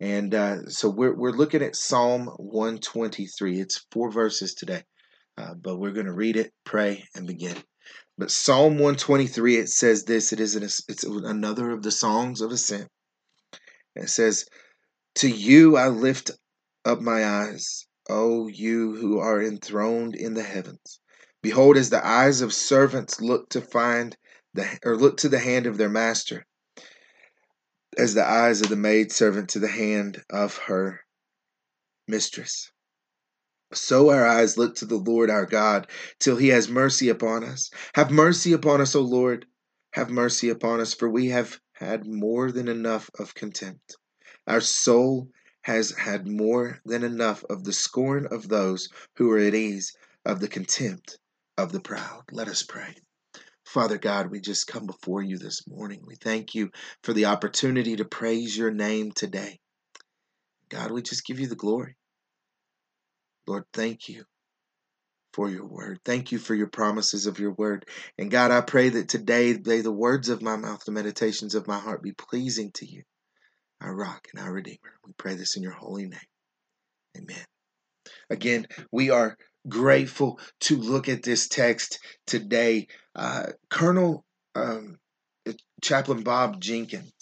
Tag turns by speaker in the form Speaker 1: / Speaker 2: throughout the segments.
Speaker 1: And uh, so we're, we're looking at Psalm 123. It's four verses today, uh, but we're going to read it, pray, and begin. But Psalm 123, it says this it is an, it's another of the songs of ascent. It says, To you I lift up my eyes, O you who are enthroned in the heavens. Behold, as the eyes of servants look to find the or look to the hand of their master, as the eyes of the maid servant to the hand of her mistress. So our eyes look to the Lord our God till he has mercy upon us. Have mercy upon us, O Lord. Have mercy upon us, for we have had more than enough of contempt. Our soul has had more than enough of the scorn of those who are at ease, of the contempt of the proud. Let us pray. Father God, we just come before you this morning. We thank you for the opportunity to praise your name today. God, we just give you the glory. Lord, thank you for your word. Thank you for your promises of your word. And God, I pray that today may the words of my mouth, the meditations of my heart be pleasing to you, our rock and our redeemer. We pray this in your holy name. Amen. Again, we are grateful to look at this text today. Uh, Colonel um, Chaplain Bob Jenkins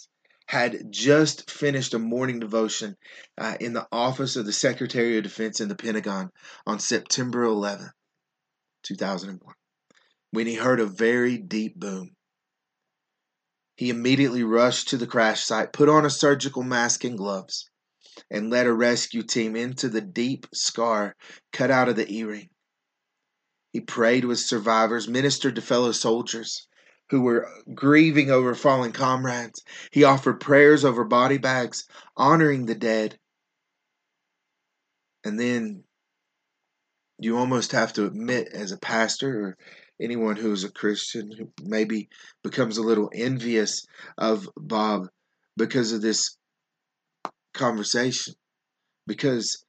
Speaker 1: had just finished a morning devotion uh, in the office of the Secretary of Defense in the Pentagon on September 11, 2001, when he heard a very deep boom. He immediately rushed to the crash site, put on a surgical mask and gloves, and led a rescue team into the deep scar cut out of the E ring. He prayed with survivors, ministered to fellow soldiers who were grieving over fallen comrades. He offered prayers over body bags, honoring the dead. And then you almost have to admit, as a pastor or anyone who is a Christian who maybe becomes a little envious of Bob because of this conversation, because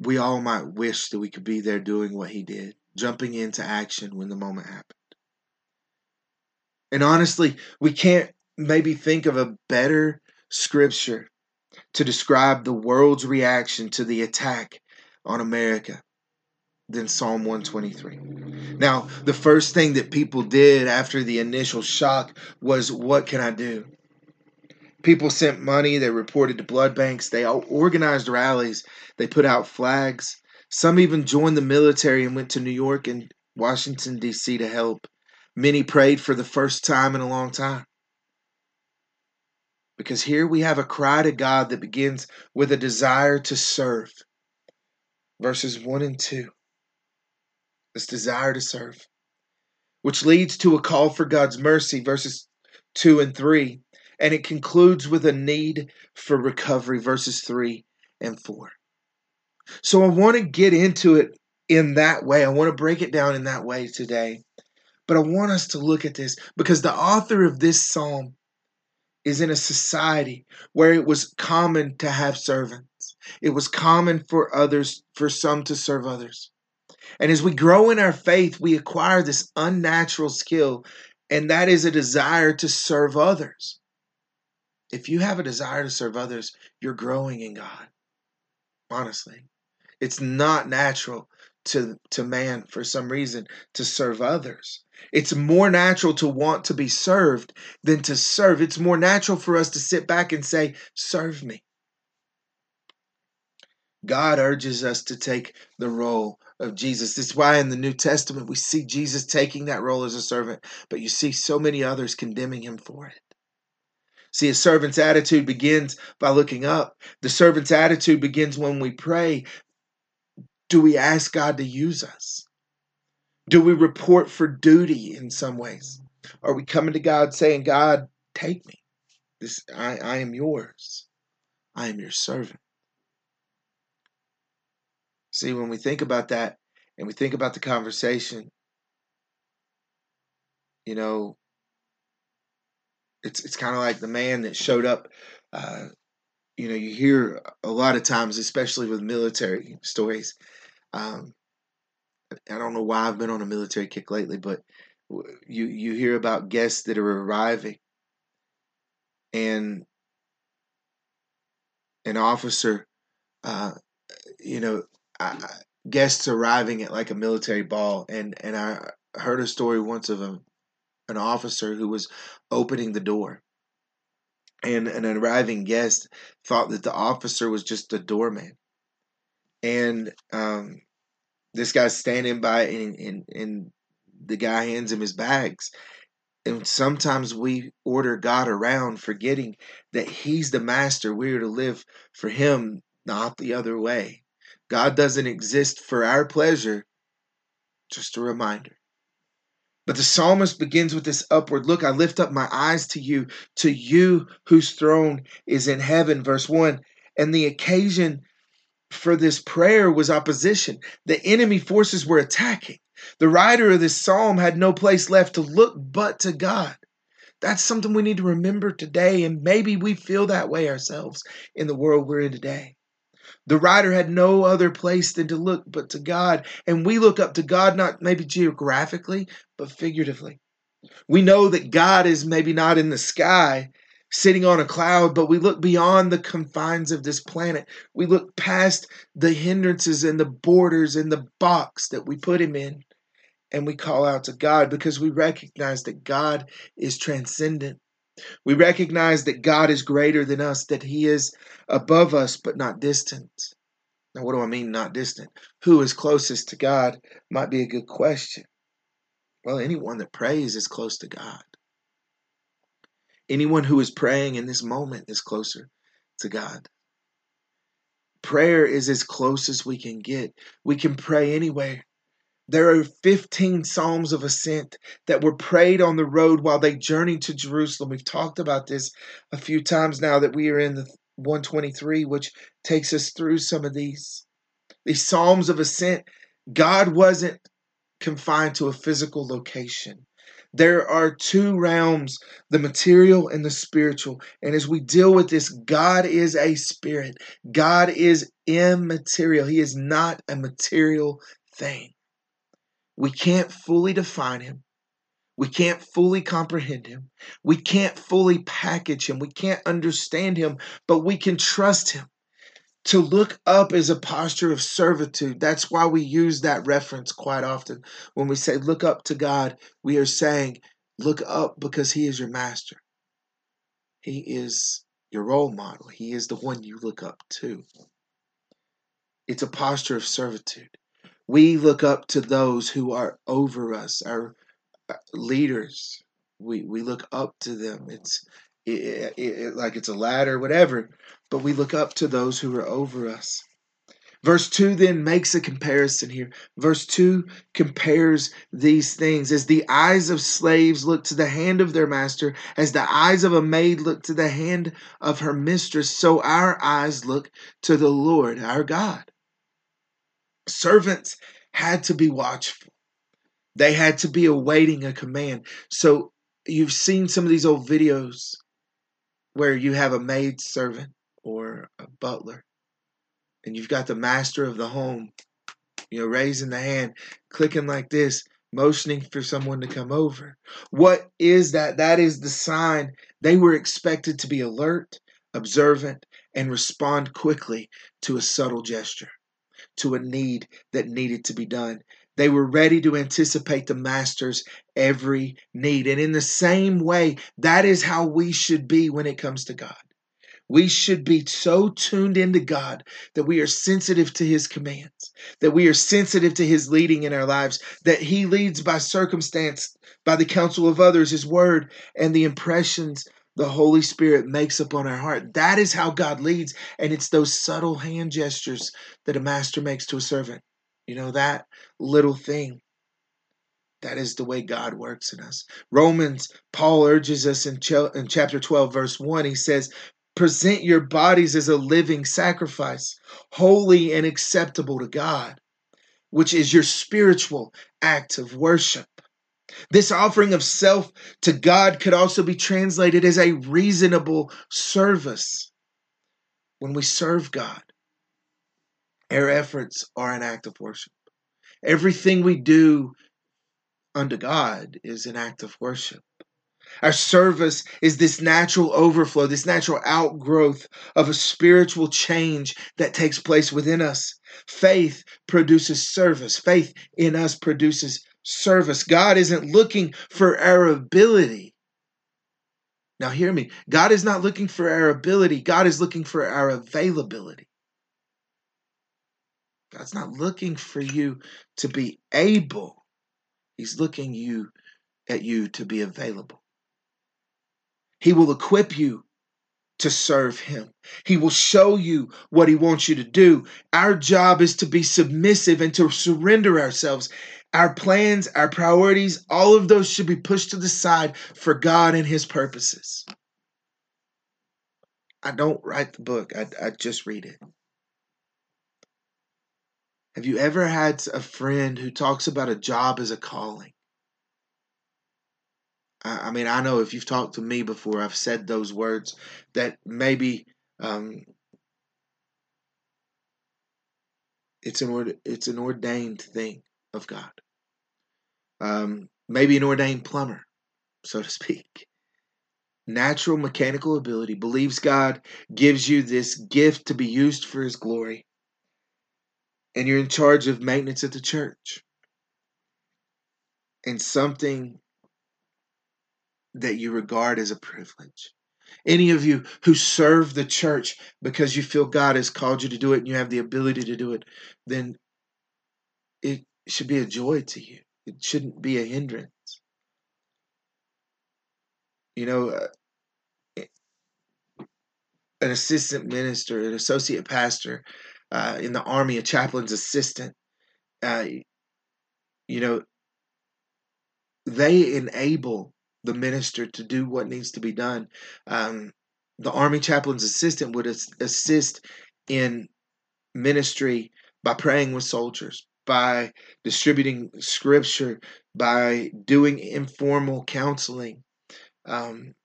Speaker 1: we all might wish that we could be there doing what he did, jumping into action when the moment happened. And honestly, we can't maybe think of a better scripture to describe the world's reaction to the attack on America than Psalm 123. Now, the first thing that people did after the initial shock was, What can I do? People sent money, they reported to blood banks, they organized rallies, they put out flags. Some even joined the military and went to New York and Washington, D.C. to help. Many prayed for the first time in a long time. Because here we have a cry to God that begins with a desire to serve. Verses 1 and 2. This desire to serve, which leads to a call for God's mercy, verses 2 and 3. And it concludes with a need for recovery, verses 3 and 4. So I want to get into it in that way. I want to break it down in that way today. But I want us to look at this because the author of this psalm is in a society where it was common to have servants. It was common for others, for some to serve others. And as we grow in our faith, we acquire this unnatural skill, and that is a desire to serve others. If you have a desire to serve others, you're growing in God. Honestly, it's not natural to, to man for some reason to serve others. It's more natural to want to be served than to serve. It's more natural for us to sit back and say, Serve me. God urges us to take the role of Jesus. That's why in the New Testament we see Jesus taking that role as a servant, but you see so many others condemning him for it. See, a servant's attitude begins by looking up. The servant's attitude begins when we pray. Do we ask God to use us? Do we report for duty in some ways? Are we coming to God saying, God, take me? This I, I am yours. I am your servant. See, when we think about that and we think about the conversation, you know, it's it's kind of like the man that showed up. Uh, you know, you hear a lot of times, especially with military stories. Um, I don't know why I've been on a military kick lately, but you you hear about guests that are arriving, and an officer, uh, you know, guests arriving at like a military ball, and and I heard a story once of a, an officer who was opening the door, and an arriving guest thought that the officer was just a doorman, and um, this guy's standing by, and, and and the guy hands him his bags. And sometimes we order God around, forgetting that He's the master. We are to live for Him, not the other way. God doesn't exist for our pleasure. Just a reminder. But the psalmist begins with this upward look. I lift up my eyes to you, to you whose throne is in heaven. Verse 1. And the occasion for this prayer was opposition. The enemy forces were attacking. The writer of this psalm had no place left to look but to God. That's something we need to remember today, and maybe we feel that way ourselves in the world we're in today. The writer had no other place than to look but to God. And we look up to God, not maybe geographically, but figuratively. We know that God is maybe not in the sky sitting on a cloud, but we look beyond the confines of this planet. We look past the hindrances and the borders and the box that we put him in. And we call out to God because we recognize that God is transcendent. We recognize that God is greater than us, that He is above us, but not distant. Now, what do I mean, not distant? Who is closest to God might be a good question. Well, anyone that prays is close to God. Anyone who is praying in this moment is closer to God. Prayer is as close as we can get. We can pray anywhere. There are 15 Psalms of Ascent that were prayed on the road while they journeyed to Jerusalem. We've talked about this a few times now that we are in the 123, which takes us through some of these. These Psalms of Ascent, God wasn't confined to a physical location. There are two realms, the material and the spiritual. And as we deal with this, God is a spirit. God is immaterial. He is not a material thing. We can't fully define him. We can't fully comprehend him. We can't fully package him. We can't understand him, but we can trust him. To look up is a posture of servitude. That's why we use that reference quite often. When we say look up to God, we are saying look up because he is your master. He is your role model. He is the one you look up to. It's a posture of servitude. We look up to those who are over us, our uh, leaders. We we look up to them. It's it, it, it, like it's a ladder, whatever. But we look up to those who are over us. Verse 2 then makes a comparison here. Verse 2 compares these things. As the eyes of slaves look to the hand of their master, as the eyes of a maid look to the hand of her mistress, so our eyes look to the Lord our God. Servants had to be watchful. They had to be awaiting a command. So you've seen some of these old videos where you have a maid servant or a butler and you've got the master of the home, you know, raising the hand, clicking like this, motioning for someone to come over. What is that? That is the sign they were expected to be alert, observant, and respond quickly to a subtle gesture to a need that needed to be done. They were ready to anticipate the master's every need. And in the same way, that is how we should be when it comes to God. We should be so tuned into God that we are sensitive to His commands, that we are sensitive to His leading in our lives, that He leads by circumstance, by the counsel of others, His word, and the impressions the Holy Spirit makes upon our heart. That is how God leads. And it's those subtle hand gestures that a master makes to a servant. You know, that little thing. That is the way God works in us. Romans, Paul urges us in, ch- in chapter 12, verse 1. He says, Present your bodies as a living sacrifice, holy and acceptable to God, which is your spiritual act of worship. This offering of self to God could also be translated as a reasonable service. When we serve God, our efforts are an act of worship. Everything we do unto God is an act of worship. Our service is this natural overflow, this natural outgrowth of a spiritual change that takes place within us. Faith produces service. Faith in us produces service. God isn't looking for our ability. Now, hear me. God is not looking for our ability, God is looking for our availability. God's not looking for you to be able. He's looking you at you to be available. He will equip you to serve him. He will show you what he wants you to do. Our job is to be submissive and to surrender ourselves. Our plans, our priorities, all of those should be pushed to the side for God and his purposes. I don't write the book, I, I just read it. Have you ever had a friend who talks about a job as a calling? I, mean, I know if you've talked to me before, I've said those words that maybe um, it's an it's an ordained thing of God. Um, maybe an ordained plumber, so to speak. Natural mechanical ability believes God gives you this gift to be used for His glory, and you're in charge of maintenance at the church. And something that you regard as a privilege. Any of you who serve the church because you feel God has called you to do it and you have the ability to do it, then it should be a joy to you. It shouldn't be a hindrance. You know, uh, an assistant minister, an associate pastor uh, in the army, a chaplain's assistant, uh, you know, they enable the minister to do what needs to be done. Um, the army chaplain's assistant would assist in ministry by praying with soldiers, by distributing scripture, by doing informal counseling. Um,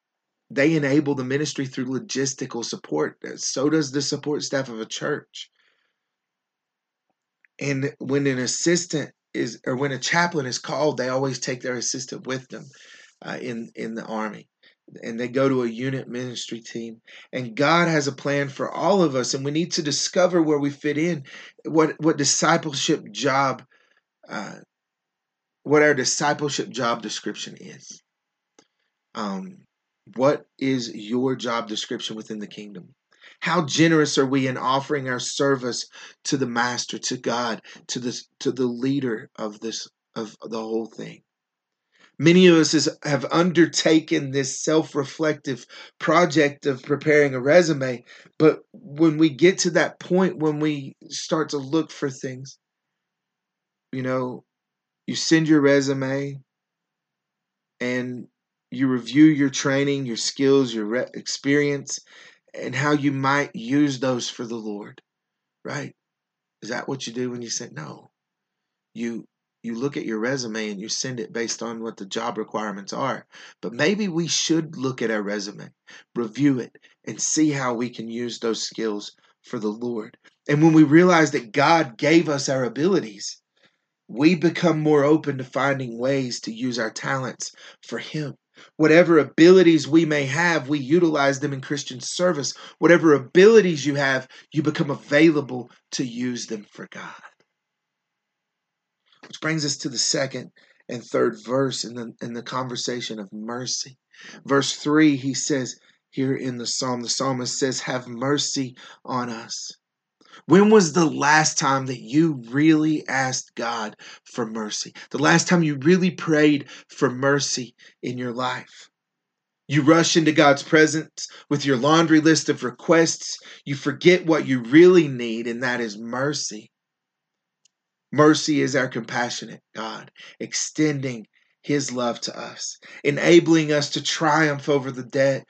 Speaker 1: they enable the ministry through logistical support. So does the support staff of a church. And when an assistant is, or when a chaplain is called, they always take their assistant with them uh, in in the army and they go to a unit ministry team. And god has a plan for all of us and we need to discover where we fit in what what discipleship job uh, what our discipleship job description is. Um, what is your job description within the kingdom? How generous are we in offering our service to the master to god to the to the leader of this of the whole thing Many of us is, have undertaken this self reflective project of preparing a resume, but when we get to that point, when we start to look for things, you know, you send your resume and you review your training, your skills, your re- experience, and how you might use those for the Lord, right? Is that what you do when you say no? You you look at your resume and you send it based on what the job requirements are. But maybe we should look at our resume, review it, and see how we can use those skills for the Lord. And when we realize that God gave us our abilities, we become more open to finding ways to use our talents for Him. Whatever abilities we may have, we utilize them in Christian service. Whatever abilities you have, you become available to use them for God. Which brings us to the second and third verse in the in the conversation of mercy. Verse 3, he says here in the psalm, the psalmist says, Have mercy on us. When was the last time that you really asked God for mercy? The last time you really prayed for mercy in your life? You rush into God's presence with your laundry list of requests. You forget what you really need, and that is mercy. Mercy is our compassionate God, extending his love to us, enabling us to triumph over the death,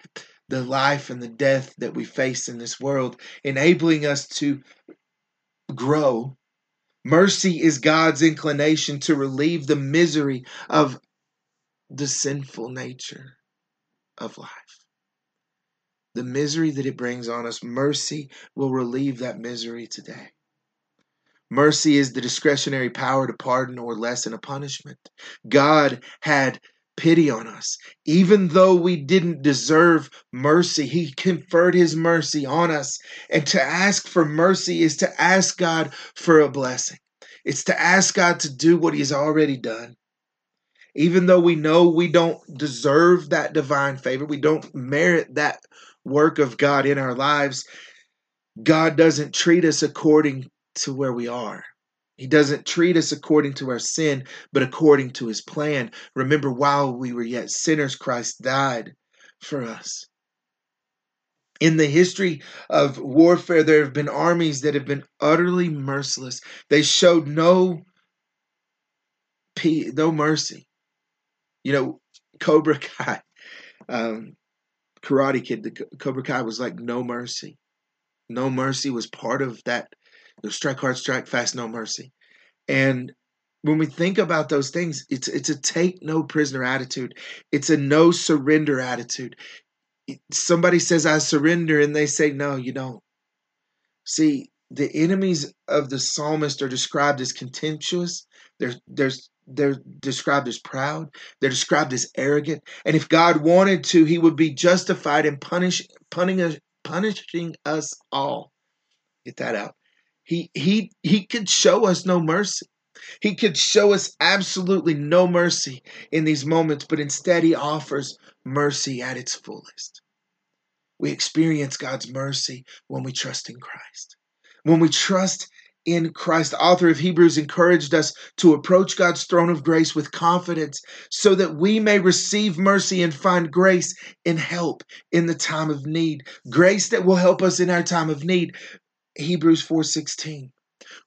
Speaker 1: the life and the death that we face in this world, enabling us to grow. Mercy is God's inclination to relieve the misery of the sinful nature of life. The misery that it brings on us, mercy will relieve that misery today. Mercy is the discretionary power to pardon or lessen a punishment. God had pity on us. Even though we didn't deserve mercy, He conferred His mercy on us. And to ask for mercy is to ask God for a blessing, it's to ask God to do what He's already done. Even though we know we don't deserve that divine favor, we don't merit that work of God in our lives, God doesn't treat us according to where we are. He doesn't treat us according to our sin, but according to his plan. Remember, while we were yet sinners, Christ died for us. In the history of warfare, there have been armies that have been utterly merciless. They showed no, no mercy. You know, Cobra Kai, um, Karate Kid, the Cobra Kai was like no mercy. No mercy was part of that. The strike hard, strike fast, no mercy. And when we think about those things, it's it's a take no prisoner attitude. It's a no surrender attitude. Somebody says I surrender, and they say no, you don't. See, the enemies of the psalmist are described as contemptuous. They're there's they're described as proud. They're described as arrogant. And if God wanted to, He would be justified in punish, punishing, punishing us all. Get that out. He he he could show us no mercy. He could show us absolutely no mercy in these moments, but instead he offers mercy at its fullest. We experience God's mercy when we trust in Christ. When we trust in Christ. The author of Hebrews encouraged us to approach God's throne of grace with confidence so that we may receive mercy and find grace and help in the time of need. Grace that will help us in our time of need. Hebrews 4:16.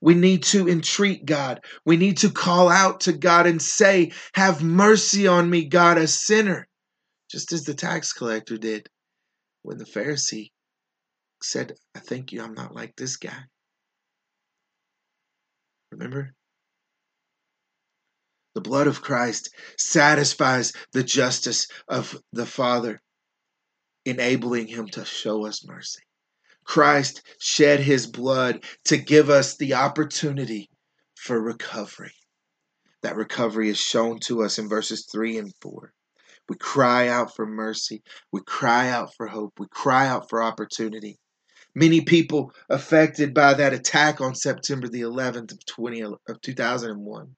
Speaker 1: We need to entreat God. We need to call out to God and say, "Have mercy on me, God, a sinner." Just as the tax collector did when the Pharisee said, "I thank you I'm not like this guy." Remember? The blood of Christ satisfies the justice of the Father, enabling him to show us mercy. Christ shed his blood to give us the opportunity for recovery. That recovery is shown to us in verses 3 and 4. We cry out for mercy. We cry out for hope. We cry out for opportunity. Many people affected by that attack on September the 11th of 20 of 2001.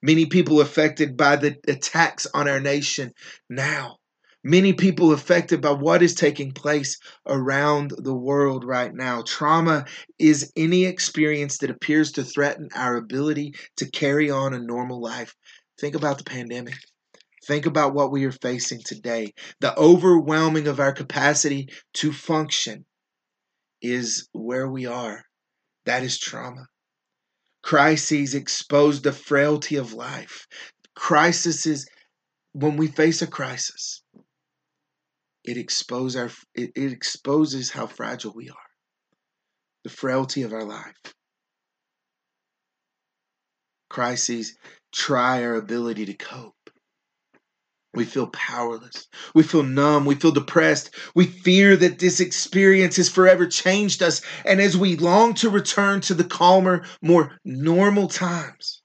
Speaker 1: Many people affected by the attacks on our nation now. Many people affected by what is taking place around the world right now. Trauma is any experience that appears to threaten our ability to carry on a normal life. Think about the pandemic. Think about what we are facing today. The overwhelming of our capacity to function is where we are. That is trauma. Crises expose the frailty of life. Crisis is when we face a crisis, it exposes our it, it exposes how fragile we are. The frailty of our life. Crises try our ability to cope. We feel powerless. We feel numb. We feel depressed. We fear that this experience has forever changed us. And as we long to return to the calmer, more normal times,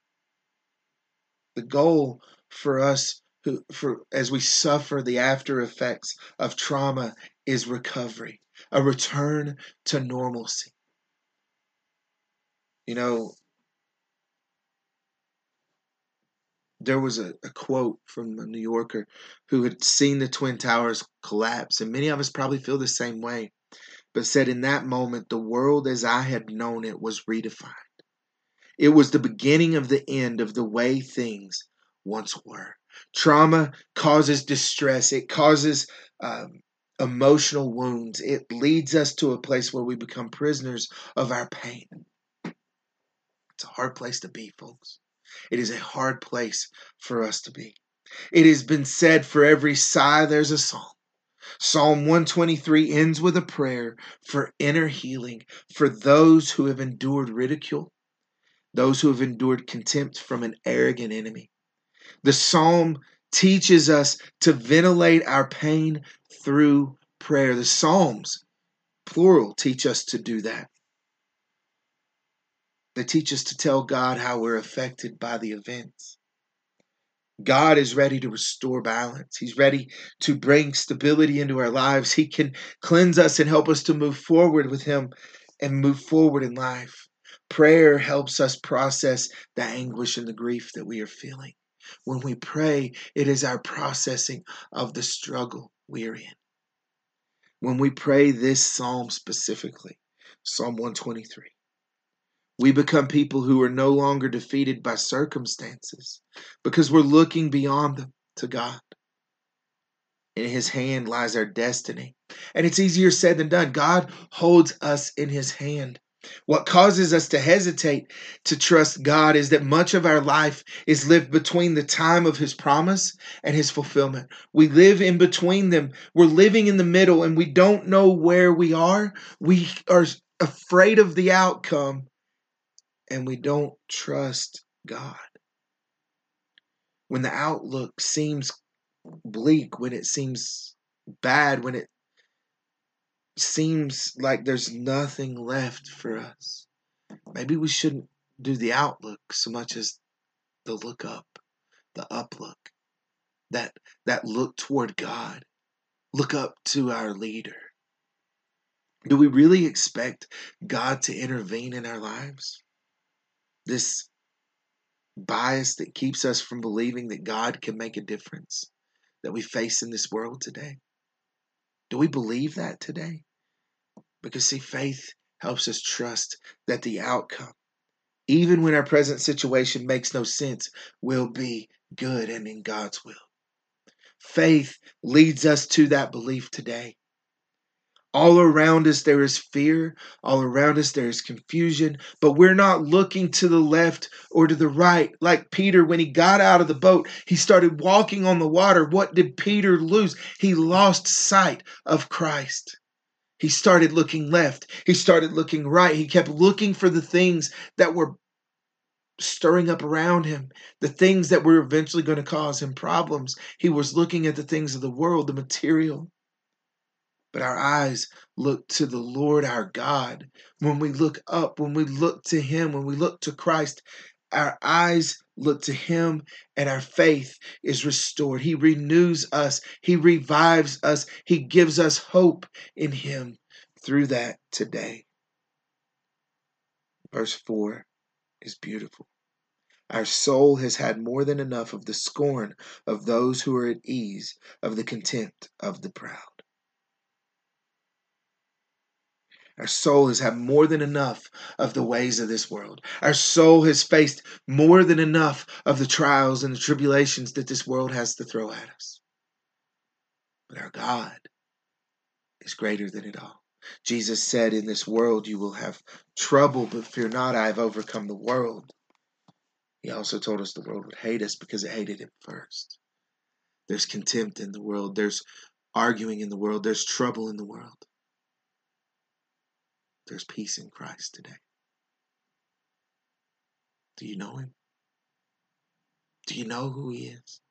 Speaker 1: the goal for us who, for as we suffer the after effects of trauma is recovery, a return to normalcy. You know, there was a, a, quote from a New Yorker who had seen the Twin Towers collapse, and many of us probably feel the same way, but said in that moment, the world as I had known it was redefined. It was the beginning of the end of the way things once were. Trauma causes distress, it causes um, emotional wounds, it leads us to a place where we become prisoners of our pain. It's a hard place to be, folks. It is a hard place for us to be. It has been said for every sigh, there's a song. Psalm 123 ends with a prayer for inner healing for those who have endured ridicule, those who have endured contempt from an arrogant enemy. The psalm teaches us to ventilate our pain through prayer. The psalms, plural, teach us to do that. They teach us to tell God how we're affected by the events. God is ready to restore balance. He's ready to bring stability into our lives. He can cleanse us and help us to move forward with Him and move forward in life. Prayer helps us process the anguish and the grief that we are feeling. When we pray, it is our processing of the struggle we are in. When we pray this psalm specifically, Psalm 123, we become people who are no longer defeated by circumstances because we're looking beyond them to God. In His hand lies our destiny. And it's easier said than done. God holds us in His hand. What causes us to hesitate to trust God is that much of our life is lived between the time of His promise and His fulfillment. We live in between them. We're living in the middle and we don't know where we are. We are afraid of the outcome and we don't trust God. When the outlook seems bleak, when it seems bad, when it seems like there's nothing left for us, maybe we shouldn't do the outlook so much as the look up, the uplook, that that look toward God, look up to our leader. Do we really expect God to intervene in our lives? This bias that keeps us from believing that God can make a difference that we face in this world today? Do we believe that today? Because, see, faith helps us trust that the outcome, even when our present situation makes no sense, will be good and in God's will. Faith leads us to that belief today. All around us, there is fear. All around us, there is confusion. But we're not looking to the left or to the right. Like Peter, when he got out of the boat, he started walking on the water. What did Peter lose? He lost sight of Christ. He started looking left. He started looking right. He kept looking for the things that were stirring up around him, the things that were eventually going to cause him problems. He was looking at the things of the world, the material. But our eyes look to the Lord our God. When we look up, when we look to Him, when we look to Christ, our eyes look to Him and our faith is restored. He renews us, He revives us, He gives us hope in Him through that today. Verse 4 is beautiful. Our soul has had more than enough of the scorn of those who are at ease, of the contempt of the proud. Our soul has had more than enough of the ways of this world. Our soul has faced more than enough of the trials and the tribulations that this world has to throw at us. But our God is greater than it all. Jesus said, In this world you will have trouble, but fear not, I have overcome the world. He also told us the world would hate us because it hated him first. There's contempt in the world, there's arguing in the world, there's trouble in the world. There's peace in Christ today. Do you know him? Do you know who he is?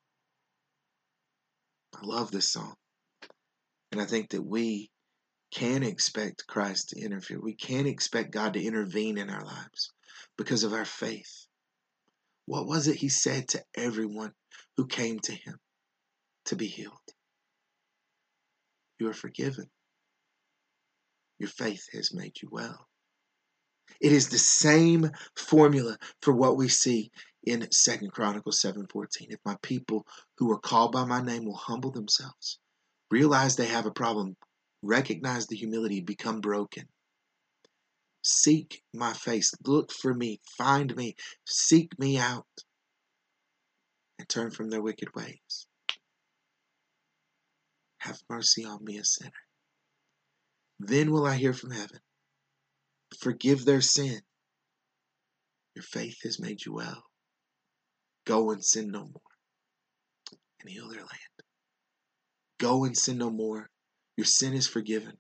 Speaker 1: I love this song. And I think that we can expect Christ to interfere. We can expect God to intervene in our lives because of our faith. What was it he said to everyone who came to him to be healed? You are forgiven. Your faith has made you well. It is the same formula for what we see in Second Chronicles 7:14. If my people who are called by my name will humble themselves, realize they have a problem, recognize the humility, become broken. Seek my face, look for me, find me, seek me out, and turn from their wicked ways. Have mercy on me, a sinner. Then will I hear from heaven. Forgive their sin. Your faith has made you well. Go and sin no more and heal their land. Go and sin no more. Your sin is forgiven.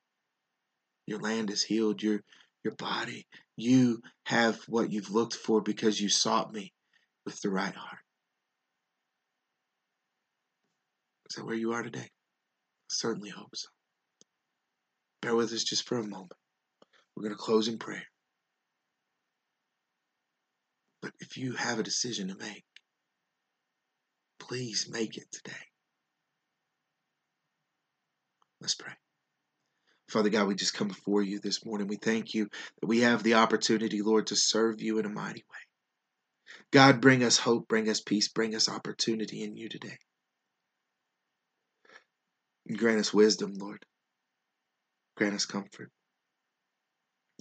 Speaker 1: Your land is healed. Your your body. You have what you've looked for because you sought me with the right heart. Is that where you are today? I certainly hope so. Bear with us just for a moment. We're going to close in prayer. But if you have a decision to make, Please make it today. Let's pray. Father God, we just come before you this morning. We thank you that we have the opportunity, Lord, to serve you in a mighty way. God, bring us hope, bring us peace, bring us opportunity in you today. grant us wisdom, Lord. Grant us comfort.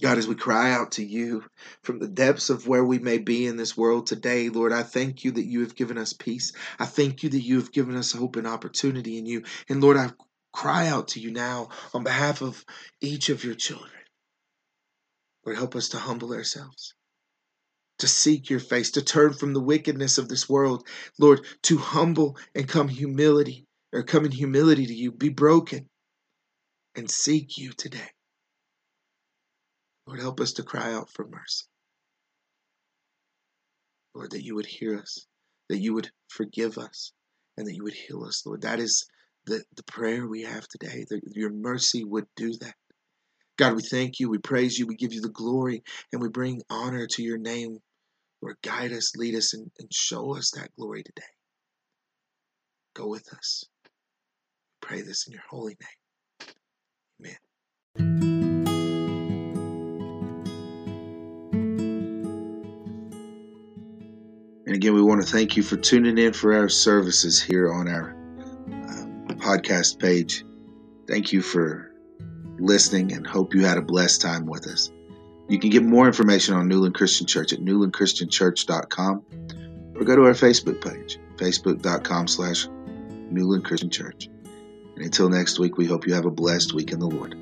Speaker 1: God, as we cry out to you from the depths of where we may be in this world today, Lord, I thank you that you have given us peace. I thank you that you have given us hope and opportunity in you. And Lord, I cry out to you now on behalf of each of your children. Lord, help us to humble ourselves, to seek your face, to turn from the wickedness of this world. Lord, to humble and come humility, or come in humility to you, be broken, and seek you today. Lord, help us to cry out for mercy. Lord, that you would hear us, that you would forgive us, and that you would heal us, Lord. That is the, the prayer we have today, that your mercy would do that. God, we thank you, we praise you, we give you the glory, and we bring honor to your name. Lord, guide us, lead us, and, and show us that glory today. Go with us. Pray this in your holy name. And again, we want to thank you for tuning in for our services here on our um, podcast page. Thank you for listening and hope you had a blessed time with us. You can get more information on Newland Christian Church at newlandchristianchurch.com or go to our Facebook page, facebook.com slash Newland Christian Church. And until next week, we hope you have a blessed week in the Lord.